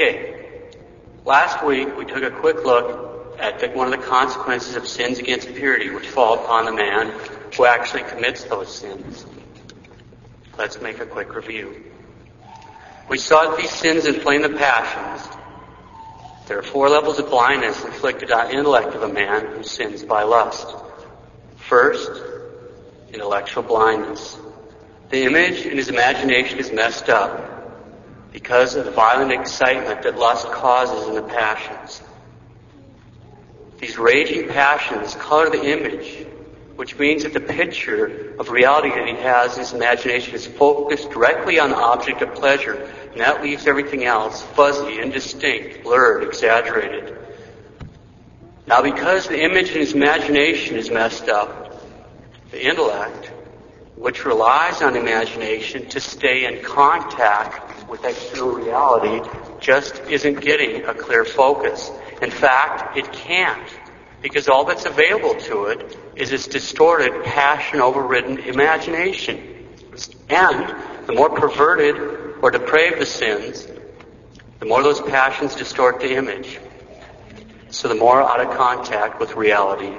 Okay, last week we took a quick look at the, one of the consequences of sins against purity, which fall upon the man who actually commits those sins. Let's make a quick review. We saw that these sins inflame the passions. There are four levels of blindness inflicted on the intellect of a man who sins by lust. First, intellectual blindness. The image in his imagination is messed up because of the violent excitement that lust causes in the passions. These raging passions color the image, which means that the picture of reality that he has in his imagination is focused directly on the object of pleasure, and that leaves everything else fuzzy, indistinct, blurred, exaggerated. Now because the image in his imagination is messed up, the intellect, which relies on imagination to stay in contact with external reality, just isn't getting a clear focus. In fact, it can't, because all that's available to it is its distorted, passion-overridden imagination. And the more perverted or depraved the sins, the more those passions distort the image. So the more out of contact with reality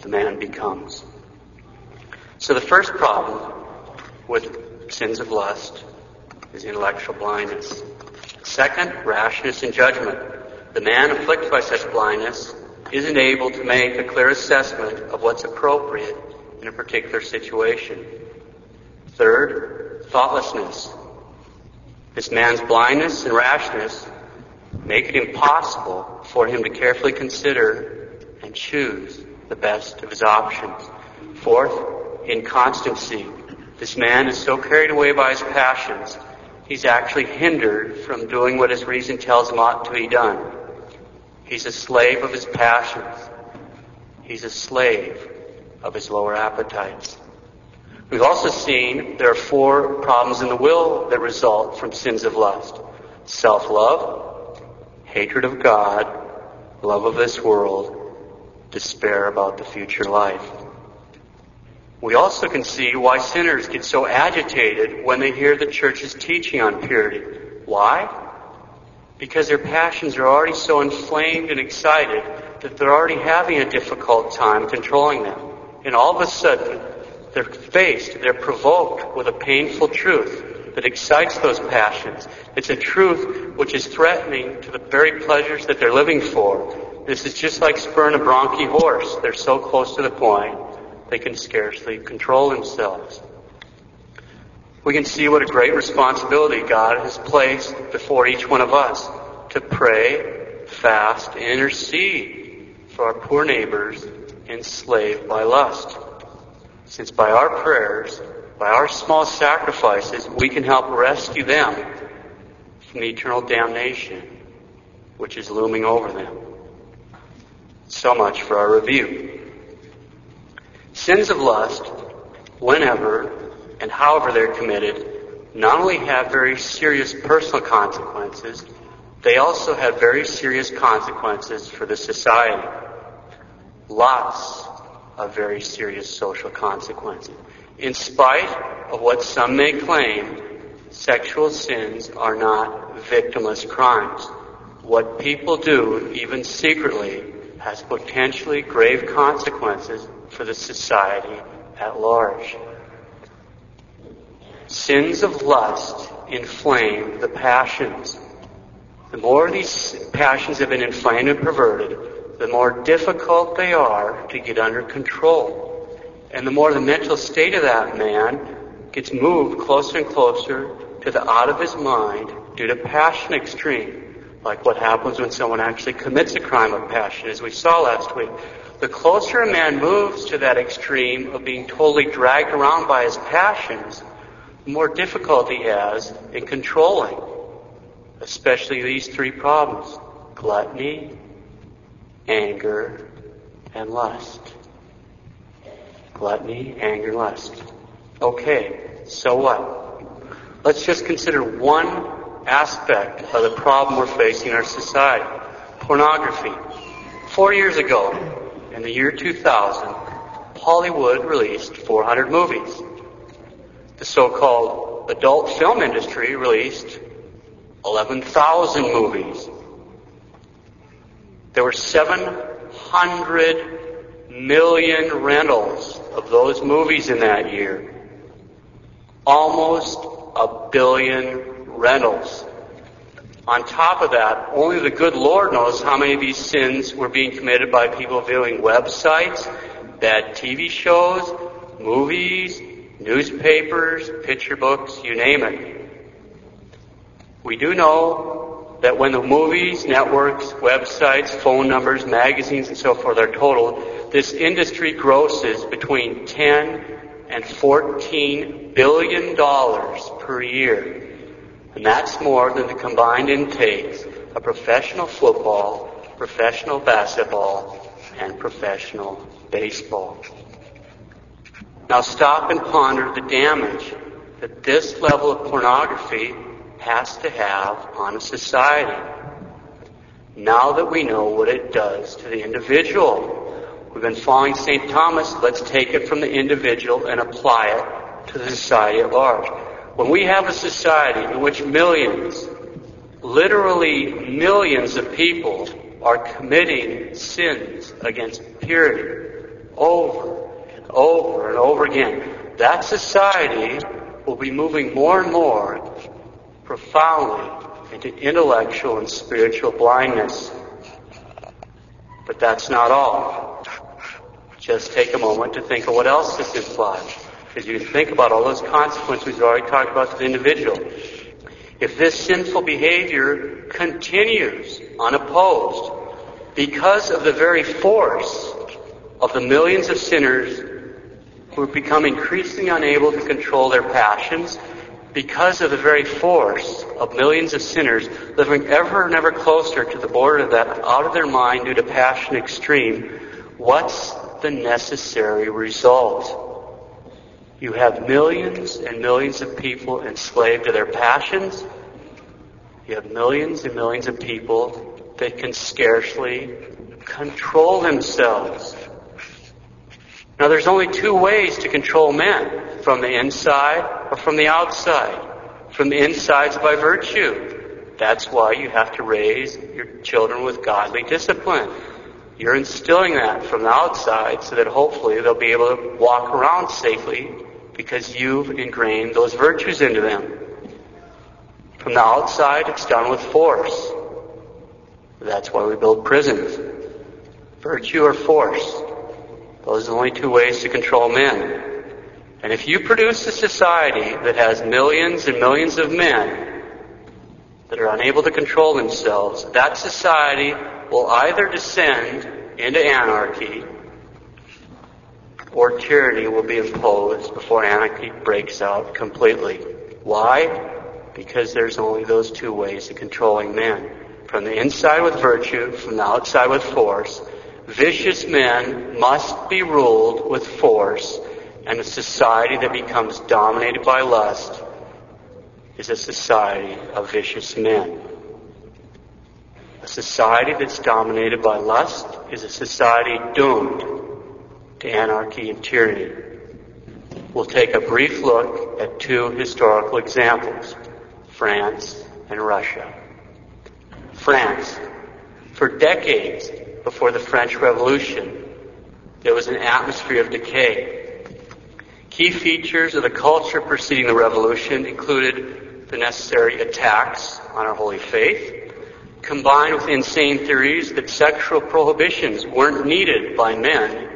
the man becomes. So the first problem with sins of lust is intellectual blindness. Second, rashness in judgment. The man afflicted by such blindness isn't able to make a clear assessment of what's appropriate in a particular situation. Third, thoughtlessness. This man's blindness and rashness make it impossible for him to carefully consider and choose the best of his options. Fourth, inconstancy. This man is so carried away by his passions, he's actually hindered from doing what his reason tells him ought to be done. He's a slave of his passions. He's a slave of his lower appetites. We've also seen there are four problems in the will that result from sins of lust. Self-love, hatred of God, love of this world, despair about the future life. We also can see why sinners get so agitated when they hear the church's teaching on purity. Why? Because their passions are already so inflamed and excited that they're already having a difficult time controlling them. And all of a sudden, they're faced, they're provoked with a painful truth that excites those passions. It's a truth which is threatening to the very pleasures that they're living for. This is just like spurring a bronco horse. They're so close to the point they can scarcely control themselves. We can see what a great responsibility God has placed before each one of us to pray, fast, and intercede for our poor neighbors enslaved by lust. Since by our prayers, by our small sacrifices, we can help rescue them from the eternal damnation which is looming over them. So much for our review. Sins of lust, whenever and however they're committed, not only have very serious personal consequences, they also have very serious consequences for the society. Lots of very serious social consequences. In spite of what some may claim, sexual sins are not victimless crimes. What people do, even secretly, has potentially grave consequences for the society at large. Sins of lust inflame the passions. The more these passions have been inflamed and perverted, the more difficult they are to get under control. And the more the mental state of that man gets moved closer and closer to the out of his mind due to passion extreme, like what happens when someone actually commits a crime of passion, as we saw last week. The closer a man moves to that extreme of being totally dragged around by his passions, the more difficulty he has in controlling, especially these three problems gluttony, anger, and lust. Gluttony, anger, lust. Okay, so what? Let's just consider one aspect of the problem we're facing in our society. Pornography. Four years ago, in the year 2000, Hollywood released 400 movies. The so-called adult film industry released 11,000 movies. There were 700 million rentals of those movies in that year. Almost a billion rentals. On top of that, only the good Lord knows how many of these sins were being committed by people viewing websites, bad TV shows, movies, newspapers, picture books, you name it. We do know that when the movies, networks, websites, phone numbers, magazines, and so forth are totaled, this industry grosses between 10 and 14 billion dollars per year. And that's more than the combined intakes of professional football, professional basketball, and professional baseball. Now stop and ponder the damage that this level of pornography has to have on a society. Now that we know what it does to the individual, we've been following St. Thomas, let's take it from the individual and apply it to the society at large. When we have a society in which millions, literally millions of people are committing sins against purity over and over and over again, that society will be moving more and more profoundly into intellectual and spiritual blindness. But that's not all. Just take a moment to think of what else this implies. As you think about all those consequences we've already talked about to the individual. If this sinful behavior continues unopposed because of the very force of the millions of sinners who become increasingly unable to control their passions because of the very force of millions of sinners living ever and ever closer to the border of that out of their mind due to passion extreme, what's the necessary result? You have millions and millions of people enslaved to their passions. You have millions and millions of people that can scarcely control themselves. Now there's only two ways to control men, from the inside or from the outside. From the inside by virtue. That's why you have to raise your children with godly discipline. You're instilling that from the outside so that hopefully they'll be able to walk around safely because you've ingrained those virtues into them. From the outside, it's done with force. That's why we build prisons. Virtue or force. Those are the only two ways to control men. And if you produce a society that has millions and millions of men that are unable to control themselves, that society will either descend into anarchy or tyranny will be imposed before anarchy breaks out completely. Why? Because there's only those two ways of controlling men. From the inside with virtue, from the outside with force, Vicious men must be ruled with force, and a society that becomes dominated by lust is a society of vicious men. A society that's dominated by lust is a society doomed to anarchy and tyranny. We'll take a brief look at two historical examples, France and Russia. France. For decades, before the French Revolution, there was an atmosphere of decay. Key features of the culture preceding the revolution included the necessary attacks on our holy faith, combined with insane theories that sexual prohibitions weren't needed by men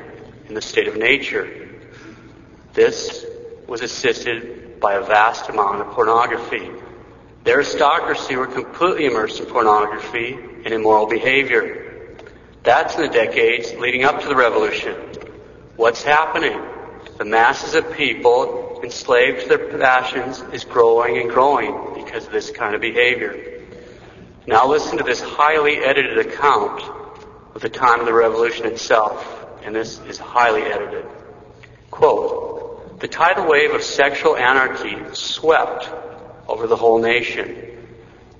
in the state of nature. This was assisted by a vast amount of pornography. The aristocracy were completely immersed in pornography and immoral behavior. That's in the decades leading up to the revolution. What's happening? The masses of people enslaved to their passions is growing and growing because of this kind of behavior. Now listen to this highly edited account of the time of the revolution itself, and this is highly edited. Quote, the tidal wave of sexual anarchy swept over the whole nation.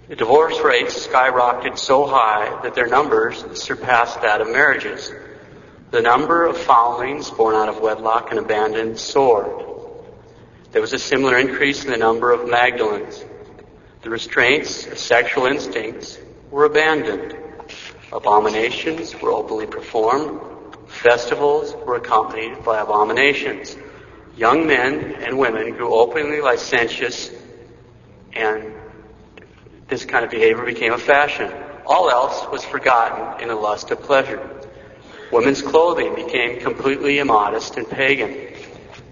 The divorce rates skyrocketed so high that their numbers surpassed that of marriages. The number of foundlings born out of wedlock and abandoned soared. There was a similar increase in the number of Magdalens. The restraints of sexual instincts were abandoned. Abominations were openly performed. Festivals were accompanied by abominations. Young men and women grew openly licentious and this kind of behavior became a fashion. All else was forgotten in the lust of pleasure. Women's clothing became completely immodest and pagan.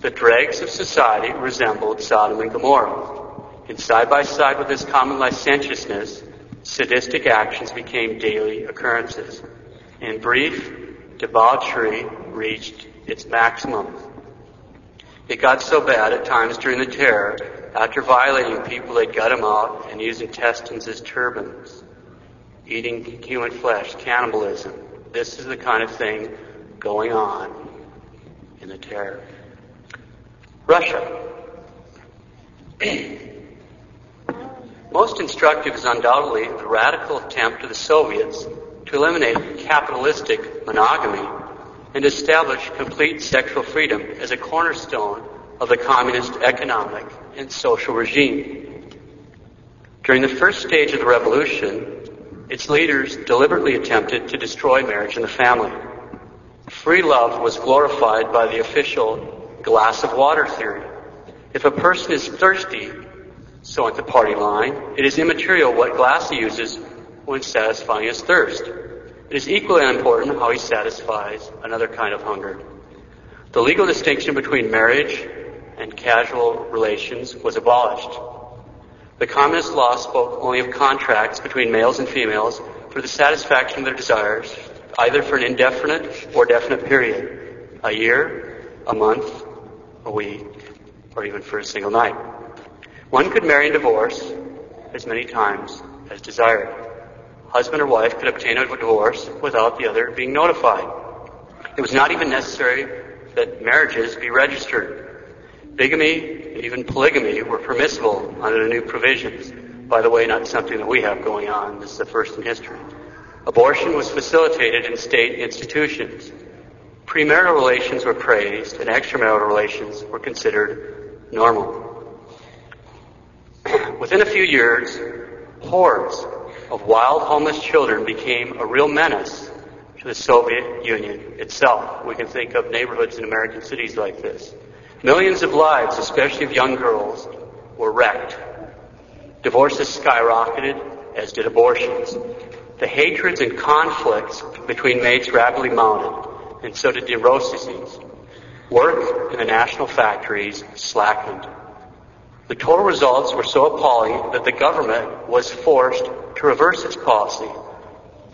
The dregs of society resembled Sodom and Gomorrah. And side by side with this common licentiousness, sadistic actions became daily occurrences. In brief, debauchery reached its maximum. It got so bad at times during the terror, after violating people, they'd gut them out and use intestines as turbans. Eating human flesh, cannibalism. This is the kind of thing going on in the terror. Russia. Most instructive is undoubtedly the radical attempt of the Soviets to eliminate capitalistic monogamy and establish complete sexual freedom as a cornerstone of the communist economic and social regime. During the first stage of the revolution, its leaders deliberately attempted to destroy marriage and the family. Free love was glorified by the official glass of water theory. If a person is thirsty, so at the party line, it is immaterial what glass he uses when satisfying his thirst. It is equally important how he satisfies another kind of hunger. The legal distinction between marriage and casual relations was abolished. The communist law spoke only of contracts between males and females for the satisfaction of their desires, either for an indefinite or definite period, a year, a month, a week, or even for a single night. One could marry and divorce as many times as desired. Husband or wife could obtain a divorce without the other being notified. It was not even necessary that marriages be registered. Bigamy and even polygamy were permissible under the new provisions. By the way, not something that we have going on. This is the first in history. Abortion was facilitated in state institutions. Premarital relations were praised and extramarital relations were considered normal. Within a few years, hordes of wild homeless children became a real menace to the Soviet Union itself. We can think of neighborhoods in American cities like this. Millions of lives, especially of young girls, were wrecked. Divorces skyrocketed, as did abortions. The hatreds and conflicts between mates rapidly mounted, and so did neuroses. Work in the national factories slackened. The total results were so appalling that the government was forced to reverse its policy.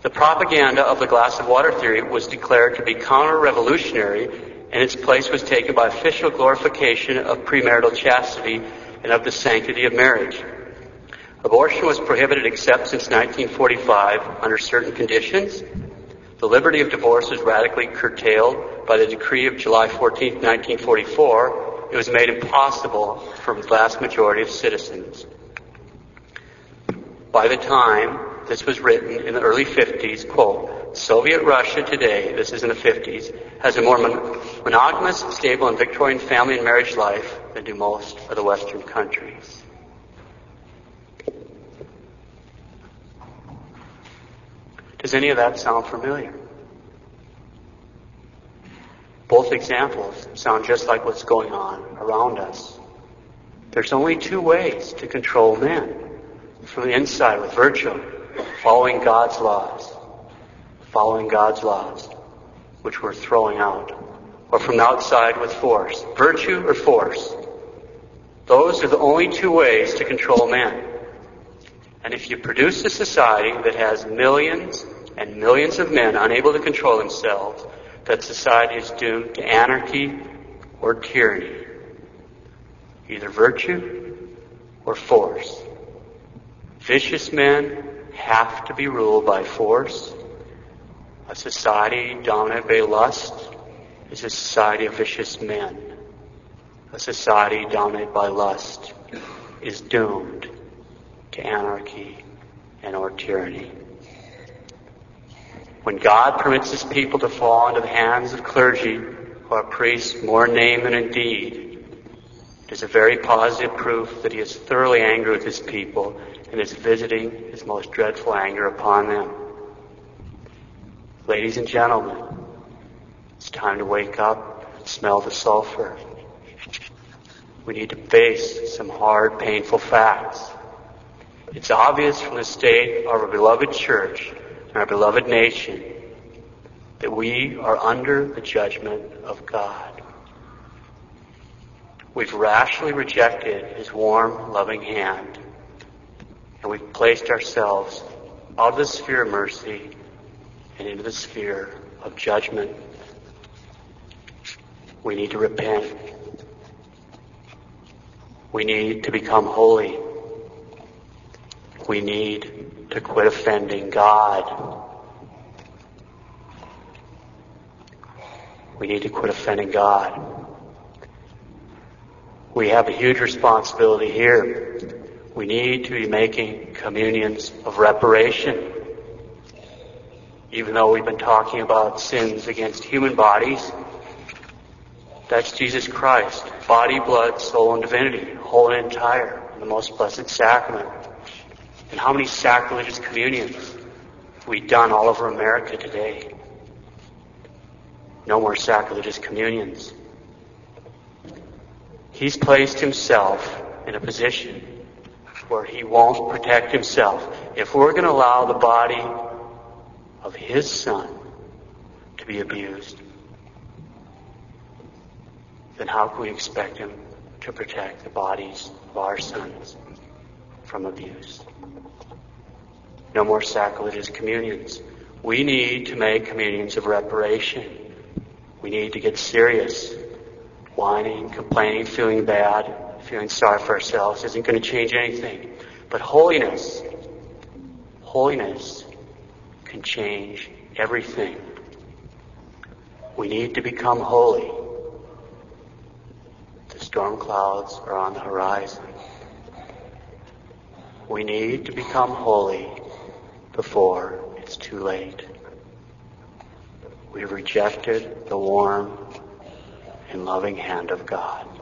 The propaganda of the glass of water theory was declared to be counter-revolutionary and its place was taken by official glorification of premarital chastity and of the sanctity of marriage. Abortion was prohibited except since 1945 under certain conditions. The liberty of divorce was radically curtailed by the decree of July 14, 1944, it was made impossible for the vast majority of citizens. By the time this was written in the early 50s, quote, Soviet Russia today, this is in the 50s, has a more mon- monogamous, stable, and Victorian family and marriage life than do most of the Western countries. Does any of that sound familiar? Both examples sound just like what's going on around us. There's only two ways to control men. From the inside with virtue, following God's laws, following God's laws, which we're throwing out, or from the outside with force, virtue or force. Those are the only two ways to control men. And if you produce a society that has millions and millions of men unable to control themselves, that society is doomed to anarchy or tyranny, either virtue or force. Vicious men have to be ruled by force. A society dominated by lust is a society of vicious men. A society dominated by lust is doomed to anarchy and or tyranny. When God permits his people to fall into the hands of clergy or priests more in name than in deed, It is a very positive proof that he is thoroughly angry with his people and is visiting his most dreadful anger upon them. Ladies and gentlemen, it's time to wake up and smell the sulfur. We need to face some hard, painful facts. It's obvious from the state of our beloved church our beloved nation that we are under the judgment of God. We've rashly rejected His warm, loving hand, and we've placed ourselves out of the sphere of mercy and into the sphere of judgment. We need to repent. We need to become holy. We need to quit offending God. We need to quit offending God. We have a huge responsibility here. We need to be making communions of reparation. Even though we've been talking about sins against human bodies, that's Jesus Christ, body, blood, soul, and divinity, whole and entire, in the most blessed sacrament. And how many sacrilegious communions have we done all over America today? No more sacrilegious communions. He's placed himself in a position where he won't protect himself. If we're going to allow the body of his son to be abused, then how can we expect him to protect the bodies of our sons from abuse? No more sacrilegious communions. We need to make communions of reparation. We need to get serious. Whining, complaining, feeling bad, feeling sorry for ourselves isn't going to change anything. But holiness, holiness can change everything. We need to become holy. The storm clouds are on the horizon. We need to become holy before it's too late. We've rejected the warm and loving hand of God.